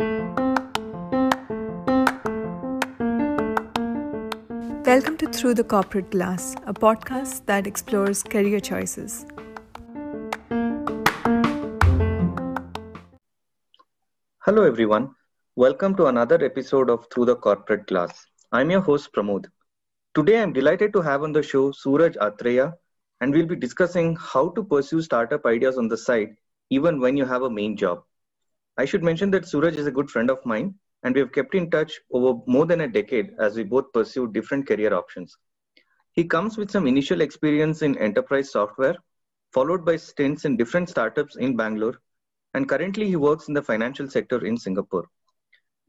Welcome to Through the Corporate Glass, a podcast that explores career choices. Hello, everyone. Welcome to another episode of Through the Corporate Glass. I'm your host, Pramod. Today, I'm delighted to have on the show Suraj Atreya, and we'll be discussing how to pursue startup ideas on the side, even when you have a main job. I should mention that Suraj is a good friend of mine, and we have kept in touch over more than a decade as we both pursue different career options. He comes with some initial experience in enterprise software, followed by stints in different startups in Bangalore, and currently he works in the financial sector in Singapore.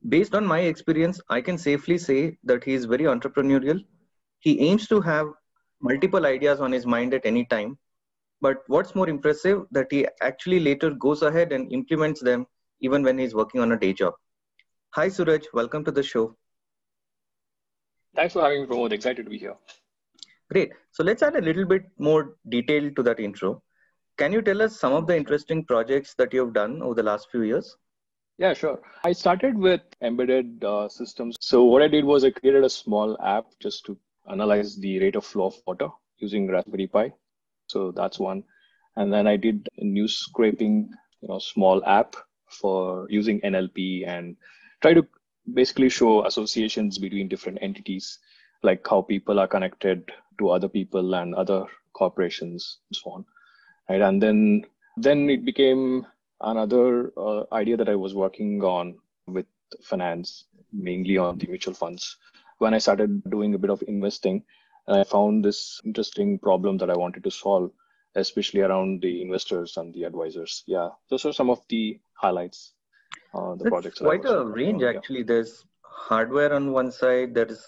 Based on my experience, I can safely say that he is very entrepreneurial. He aims to have multiple ideas on his mind at any time. But what's more impressive, that he actually later goes ahead and implements them even when he's working on a day job. Hi, Suraj. Welcome to the show. Thanks for having me, Pramod. Excited to be here. Great. So let's add a little bit more detail to that intro. Can you tell us some of the interesting projects that you've done over the last few years? Yeah, sure. I started with embedded uh, systems. So what I did was I created a small app just to analyze the rate of flow of water using Raspberry Pi. So that's one. And then I did a news scraping, you know, small app for using NLP and try to basically show associations between different entities, like how people are connected to other people and other corporations and so on. Right. And then then it became another uh, idea that I was working on with finance, mainly on the mutual funds. When I started doing a bit of investing, I found this interesting problem that I wanted to solve, especially around the investors and the advisors. Yeah, those are some of the highlights. Uh, the That's projects. Quite a range, on, actually. Yeah. There's hardware on one side, there is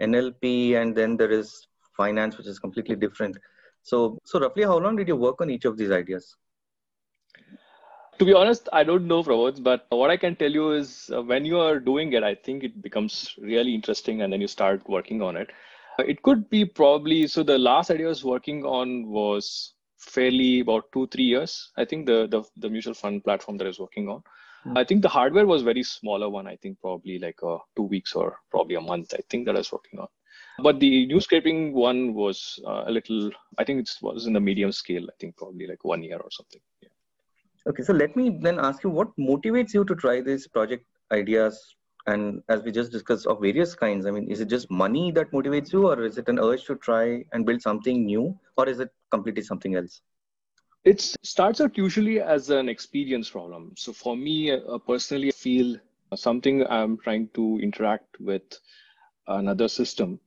NLP, and then there is finance, which is completely different. So, so roughly, how long did you work on each of these ideas? to be honest, I don't know Pramod, but what I can tell you is uh, when you are doing it, I think it becomes really interesting and then you start working on it. Uh, it could be probably, so the last idea I was working on was fairly about two, three years. I think the, the, the mutual fund platform that I was working on. Mm-hmm. I think the hardware was very smaller one. I think probably like uh, two weeks or probably a month. I think that I was working on. But the news scraping one was uh, a little. I think it was in the medium scale. I think probably like one year or something. Yeah. Okay, so let me then ask you what motivates you to try these project ideas and as we just discussed of various kinds i mean is it just money that motivates you or is it an urge to try and build something new or is it completely something else? It starts out usually as an experience problem. So for me uh, personally i feel something i'm trying to interact with another system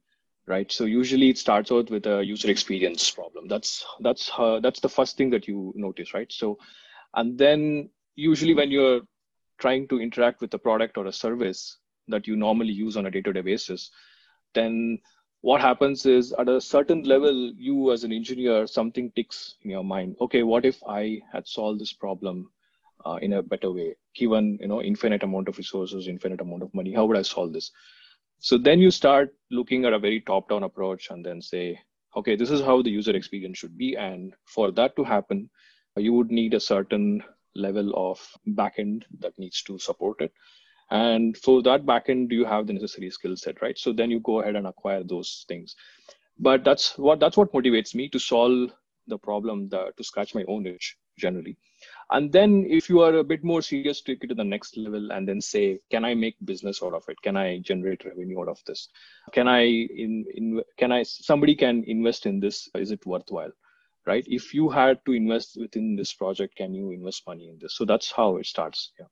right? So usually it starts out with a user experience problem. That's that's uh, that's the first thing that you notice right? So and then usually when you're trying to interact with a product or a service that you normally use on a day-to-day basis, then what happens is at a certain level, you as an engineer, something ticks in your mind. Okay, what if I had solved this problem uh, in a better way, given you know infinite amount of resources, infinite amount of money? How would I solve this? So then you start looking at a very top-down approach, and then say, okay, this is how the user experience should be, and for that to happen, you would need a certain level of backend that needs to support it. And for that backend, you have the necessary skill set, right? So then you go ahead and acquire those things. But that's what that's what motivates me to solve the problem, the, to scratch my own itch generally. And then if you are a bit more serious, take it to the next level and then say, can I make business out of it? Can I generate revenue out of this? Can I in, in can I somebody can invest in this? Is it worthwhile? Right? If you had to invest within this project, can you invest money in this? So that's how it starts. Yeah.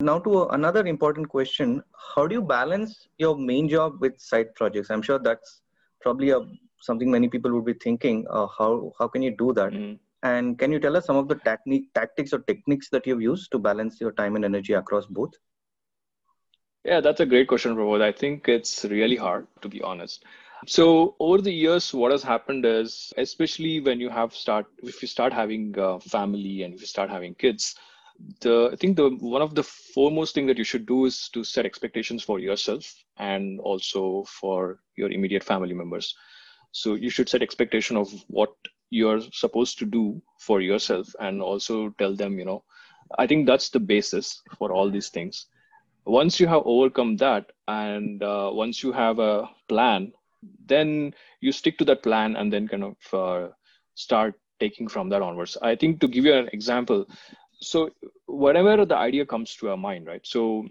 Now to another important question: How do you balance your main job with side projects? I'm sure that's probably a, something many people would be thinking. Uh, how how can you do that? Mm-hmm. And can you tell us some of the technique, tactics or techniques that you've used to balance your time and energy across both? Yeah, that's a great question, Pramod. I think it's really hard, to be honest. So over the years, what has happened is, especially when you have start, if you start having a family and if you start having kids, the I think the one of the foremost thing that you should do is to set expectations for yourself and also for your immediate family members. So you should set expectation of what you're supposed to do for yourself and also tell them, you know, I think that's the basis for all these things once you have overcome that and uh, once you have a plan then you stick to that plan and then kind of uh, start taking from that onwards. I think to give you an example so whenever the idea comes to our mind right? So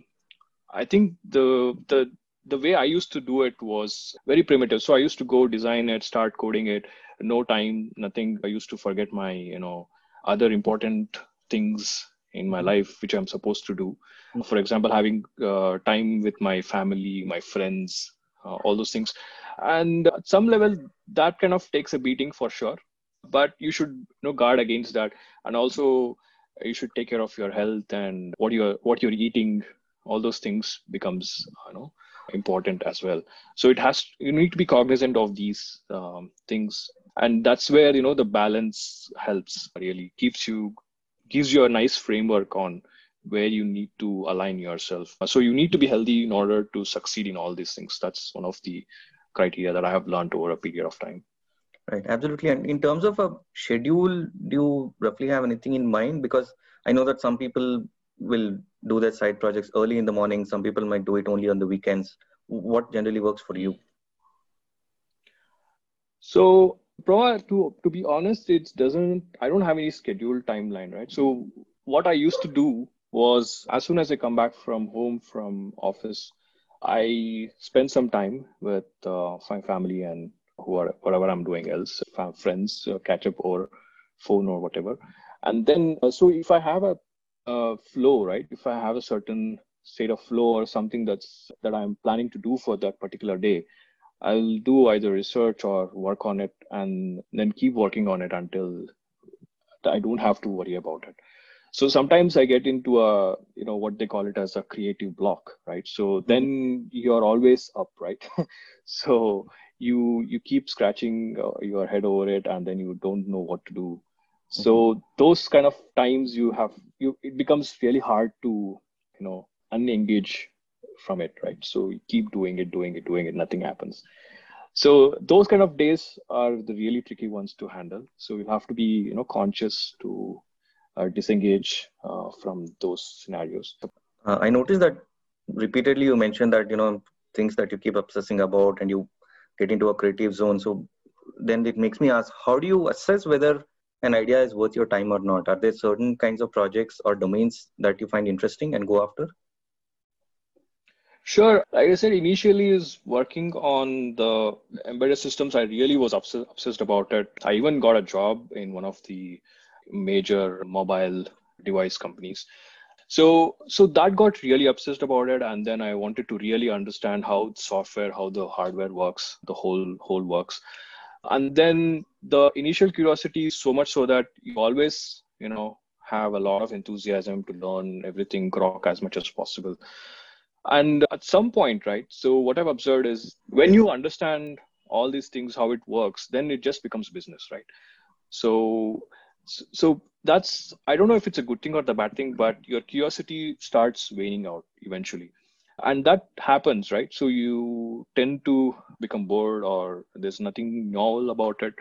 i think the the the way i used to do it was very primitive. So i used to go design it start coding it no time nothing. I used to forget my you know other important things in my life which i'm supposed to do. For example having uh, time with my family my friends all those things. And at some level that kind of takes a beating for sure. But you should you know guard against that. And also you should take care of your health and what you're what you're eating. All those things becomes you know important as well. So it has you need to be cognizant of these um, things. And that's where you know the balance helps really. Keeps you gives you a nice framework on where you need to align yourself uh, so you need to be healthy in order to succeed in all these things that's one of the criteria that i have learned over a period of time Right, absolutely. And in terms of a schedule, do you roughly have anything in mind? Because I know that some people will do their side projects early in the morning, some people might do it only on the weekends. What generally works for you? So, to to be honest, it doesn't. I don't have any scheduled timeline, right? So, what I used to do was as soon as I come back from home from office, I spend some time with uh, my family and who are whatever I'm doing else, friends, uh, catch up or phone or whatever. And then, uh, so if I have a, a flow, right? If I have a certain state of flow or something that's that I'm planning to do for that particular day, I'll do either research or work on it and then keep working on it until I don't have to worry about it. So sometimes I get into a, you know, what they call it as a creative block, right? So then you're always up, right? so you you keep scratching uh, your head over it and then you don't know what to do so mm-hmm. those kind of times you have you it becomes really hard to you know unengage from it right so you keep doing it doing it doing it nothing happens so those kind of days are the really tricky ones to handle so you have to be you know conscious to disengage uh, from those scenarios uh, i noticed that repeatedly you mentioned that you know things that you keep obsessing about and you get into a creative zone so then it makes me ask how do you assess whether an idea is worth your time or not are there certain kinds of projects or domains that you find interesting and go after Sure. Like I said, initially is working on the embedded systems. I really was obs- obsessed about it. I even got a job in one of the major mobile device companies. So so that got really obsessed about it and then i wanted to really understand how software how the hardware works the whole whole works. And then the initial curiosity is so much so that you always you know have a lot of enthusiasm to learn everything grok as much as possible. And at some point right so what i've observed is when you understand all these things how it works then it just becomes business right? So so that's i don't know if it's a good thing or the bad thing but your curiosity starts waning out eventually. And that happens right? So you tend to become bored or there's nothing novel about it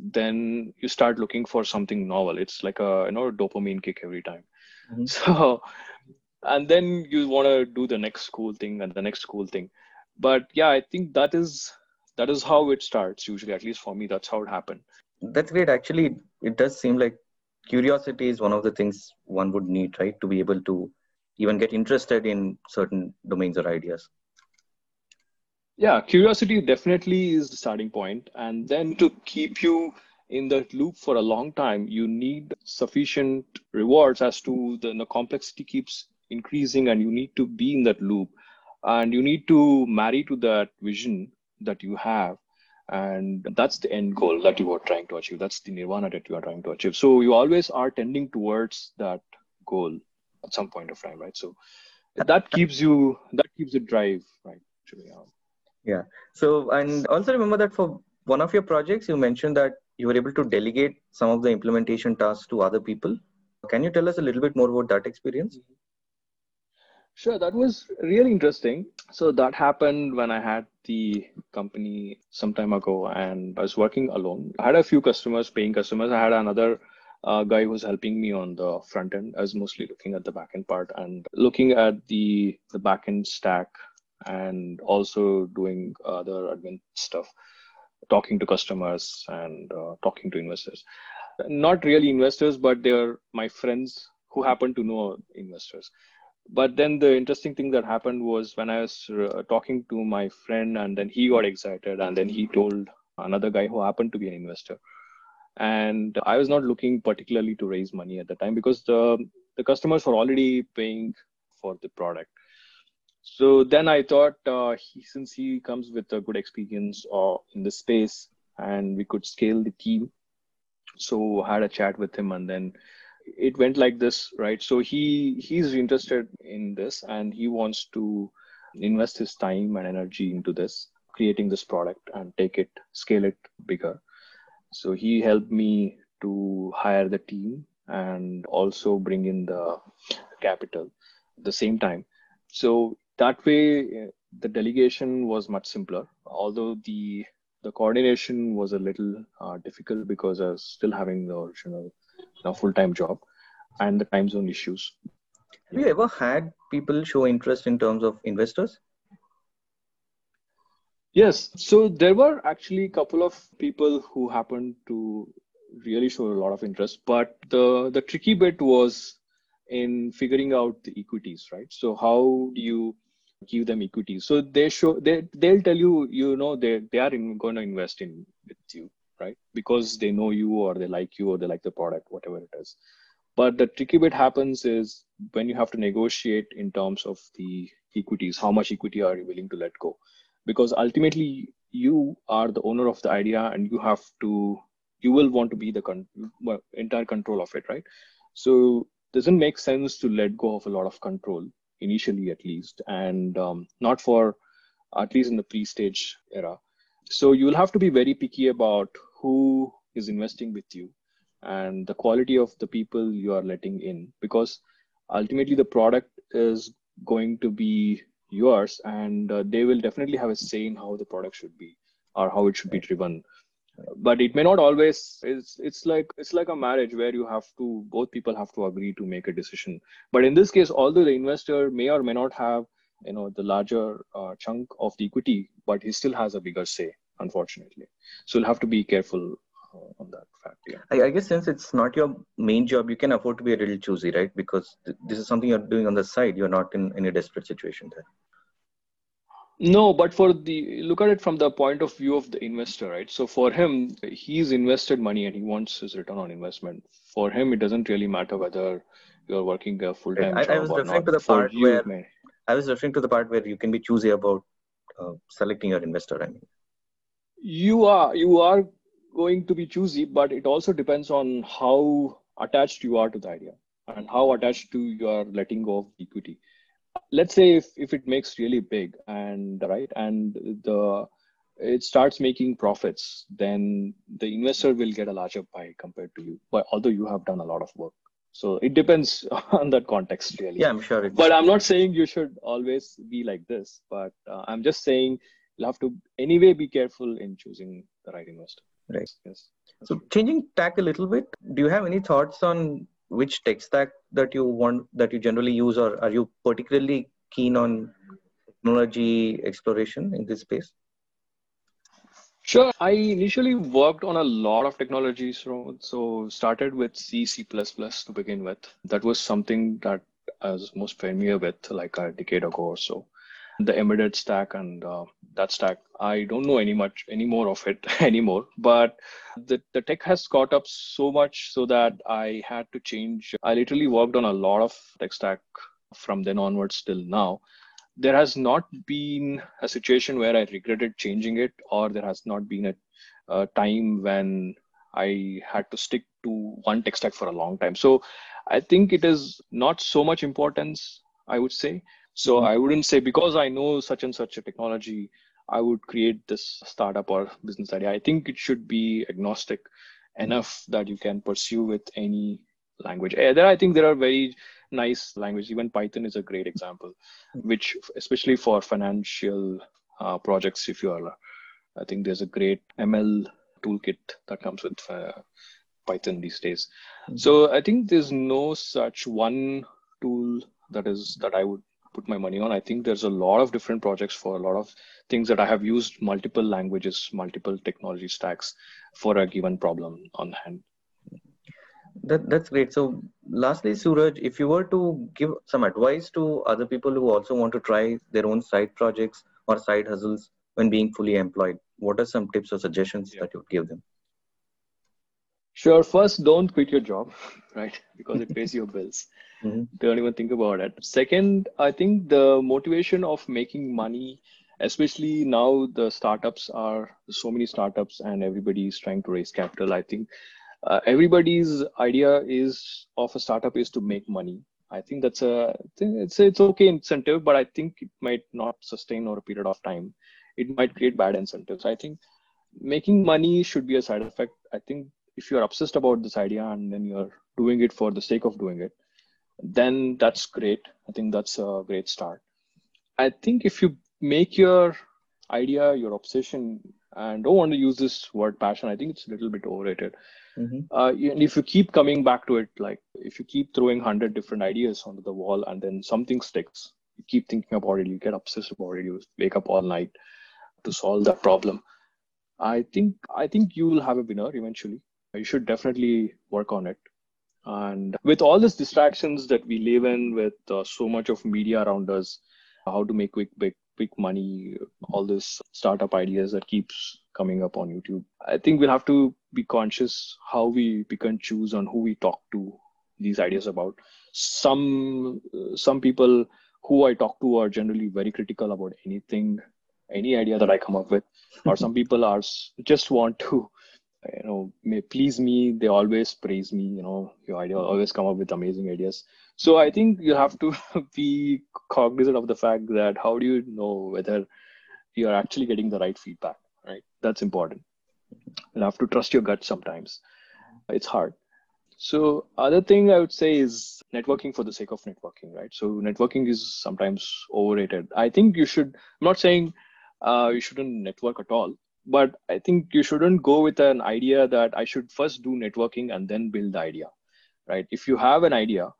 then you start looking for something novel. It's like a you know a dopamine kick every time. Mm-hmm. so and then you want to do the next cool thing and the next cool thing. But yeah i think that is that is how it starts usually at least for me that's how it happened. That's great. Actually it does seem like curiosity is one of the things one would need right to be able to even get interested in certain domains or ideas. Yeah curiosity definitely is the starting point. And then to keep you in that loop for a long time you need sufficient rewards as to the, the complexity keeps increasing and you need to be in that loop. And you need to marry to that vision that you have and that's the end goal that you are trying to achieve. That's the nirvana that you are trying to achieve. So you always are tending towards that goal at some point of time right? So that keeps you that keeps the drive right actually um, yeah. So and also remember that for one of your projects you mentioned that you were able to delegate some of the implementation tasks to other people. Can you tell us a little bit more about that experience? Mm-hmm. Sure, that was really interesting. So that happened when I had the company some time ago and I was working alone. I had a few customers, paying customers. I had another a guy who was helping me on the front end. I was mostly looking at the backend part and looking at the the backend stack and also doing other admin stuff, talking to customers and uh, talking to investors. Not really investors, but they're my friends who happen to know investors. But then the interesting thing that happened was when I was uh, talking to my friend, and then he got excited, and then he told another guy who happened to be an investor. And I was not looking particularly to raise money at the time because the the customers were already paying for the product so then I thought, uh, he, since he comes with a good experience uh, in the space, and we could scale the team, so I had a chat with him, and then it went like this, right? So he he's interested in this, and he wants to invest his time and energy into this, creating this product and take it, scale it bigger. So he helped me to hire the team and also bring in the capital at the same time. So that way the delegation was much simpler although the the coordination was a little uh, difficult because i was still having the original know, full-time job and the time zone issues. Have you ever had people show interest in terms of investors? Yes. So there were actually a couple of people who happened to really show a lot of interest but the the tricky bit was in figuring out the equities right? So how do you give them equity so they show they they'll tell you you know they they are in, going to invest in with you right? Because they know you or they like you or they like the product whatever it is. But the tricky bit happens is when you have to negotiate in terms of the equities how much equity are you willing to let go? Because ultimately you are the owner of the idea and you have to you will want to be the con- entire control of it right? So doesn't make sense to let go of a lot of control initially at least, and um, not for at least in the pre-stage era. So you will have to be very picky about who is investing with you and the quality of the people you are letting in because ultimately the product is going to be yours and uh, they will definitely have a say in how the product should be or how it should be driven. But it may not always it's it's like it's like a marriage where you have to both people have to agree to make a decision. But in this case although the investor may or may not have you know the larger uh, chunk of the equity but he still has a bigger say unfortunately. So you'll have to be careful uh, on that fact yeah. I, I, guess since it's not your main job you can afford to be a little choosy right? Because th- this is something you're doing on the side. You're not in any desperate situation there. No, but for the look at it from the point of view of the investor, right? So for him, he's invested money and he wants his return on investment. For him, it doesn't really matter whether you're working a full time job I was referring to the part you, where may- I was referring to the part where you can be choosy about uh, selecting your investor. I mean, you are you are going to be choosy, but it also depends on how attached you are to the idea and how attached to your letting go of equity let's say if, if it makes really big and right and the it starts making profits then the investor will get a larger pie compared to you but although you have done a lot of work so it depends on that context really. Yeah i'm sure it but i'm not saying you should always be like this but uh, i'm just saying you'll have to anyway be careful in choosing the right investor. Right. Yes so changing tack a little bit do you have any thoughts on which tech stack that you want that you generally use or are you particularly keen on technology exploration in this space Sure. I initially worked on a lot of technologies. So started with C, C++ to begin with. That was something that I was most familiar with like a decade ago or so the embedded stack and uh, that stack. I don't know any much any more of it anymore, but the, the tech has caught up so much so that I had to change. I literally worked on a lot of tech stack from then onwards till now. There has not been a situation where I regretted changing it, or there has not been a, a time when I had to stick to one tech stack for a long time. So I think it is not so much importance, I would say. So mm-hmm. I wouldn't say because I know such and such a technology, I would create this startup or business idea. I think it should be agnostic enough that you can pursue with any language. Eh, there, I think there are very nice language. Even Python is a great example, which especially for financial uh, projects, if you are, I think there's a great ML toolkit that comes with uh, Python these days. Mm-hmm. So I think there's no such one tool that is that I would put my money on. I think there's a lot of different projects for a lot of things that I have used multiple languages, multiple technology stacks for a given problem on hand. That, that's great. So, lastly, Suraj, if you were to give some advice to other people who also want to try their own side projects or side hustles when being fully employed, what are some tips or suggestions yeah. that you would give them? Sure. First, don't quit your job, right? Because it pays your bills. Mm-hmm. Don't even think about it. Second, I think the motivation of making money, especially now the startups are so many startups and everybody is trying to raise capital. I think uh, everybody's idea is of a startup is to make money. I think that's a it's it's okay incentive, but I think it might not sustain over a period of time. It might create bad incentives. I think making money should be a side effect. I think if you're obsessed about this idea and then you're doing it for the sake of doing it, then that's great. I think that's a great start. I think if you make your idea your obsession and don't want to use this word passion, I think it's a little bit overrated. Mm-hmm. Uh, and if you keep coming back to it, like if you keep throwing hundred different ideas onto the wall and then something sticks, you keep thinking about it, you get obsessed about it, you wake up all night to solve that problem. I think I think you will have a winner eventually. You should definitely work on it. And with all these distractions that we live in, with uh, so much of media around us, how to make quick, big, quick money, all this startup ideas that keeps coming up on YouTube. I think we'll have to be conscious how we pick and choose on who we talk to these ideas about. Some some people who I talk to are generally very critical about anything, any idea that I come up with, or some people are just want to you know may please me they always praise me you know your idea always come up with amazing ideas. So i think you have to be cognizant of the fact that how do you know whether you're actually getting the right feedback right? That's important. You have to trust your gut sometimes. It's hard. So other thing i would say is networking for the sake of networking right? So networking is sometimes overrated. I think you should i'm not saying uh, you shouldn't network at all but i think you shouldn't go with an idea that i should first do networking and then build the idea right? If you have an idea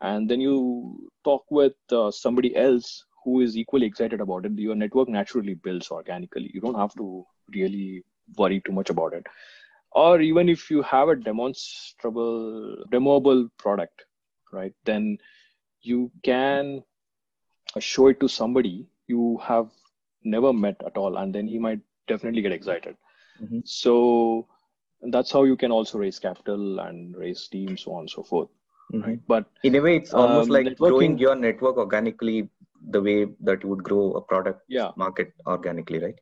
and then you talk with uh, somebody else who is equally excited about it your network naturally builds organically. You don't have to really worry too much about it. Or even if you have a demonstrable demoable product right then you can show it to somebody you have never met at all. And then he might definitely get excited. Mm-hmm. So that's how you can also raise capital and raise teams, so on and so forth. Mm-hmm. Right. But in a way, it's almost um, like growing your network organically the way that you would grow a product yeah. market organically, right?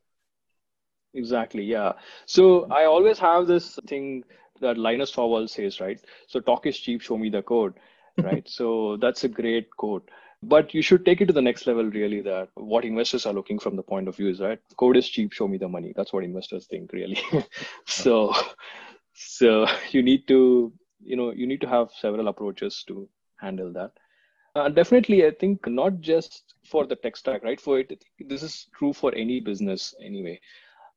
Exactly. Yeah. So I always have this thing that Linus Torvalds says, right? So talk is cheap, show me the code, right? so that's a great quote but you should take it to the next level really that what investors are looking from the point of view is right code is cheap show me the money. That's what investors think really. So so you need to you know you need to have several approaches to handle that. Uh, definitely i think not just for the tech stack right for it this is true for any business anyway.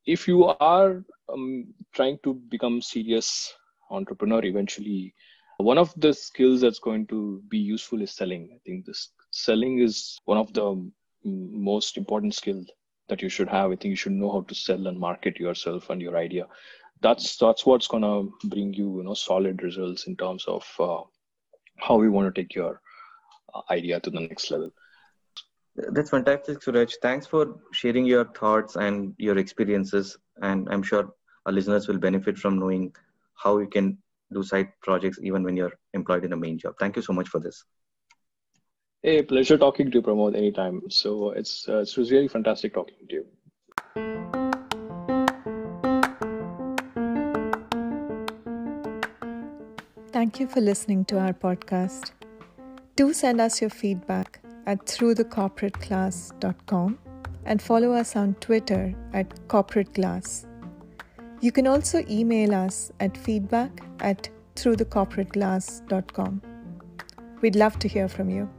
If you are um, trying to become serious entrepreneur eventually one of the skills that's going to be useful is selling i think this selling is one of the most important skills that you should have. I think you should know how to sell and market yourself and your idea. That's that's what's gonna bring you, you know, solid results in terms of uh, how we want to take your uh, idea to the next level. That's fantastic, Suraj. Thanks for sharing your thoughts and your experiences. And I'm sure our listeners will benefit from knowing how you can do side projects even when you're employed in a main job. Thank you so much for this. Hey, pleasure talking to you, Pramod, anytime. So it's uh, it was really fantastic talking to you. Thank you for listening to our podcast. Do send us your feedback at throughthecorporateglass.com and follow us on Twitter at corporateglass. You can also email us at feedback at throughthecorporateglass.com. We'd love to hear from you.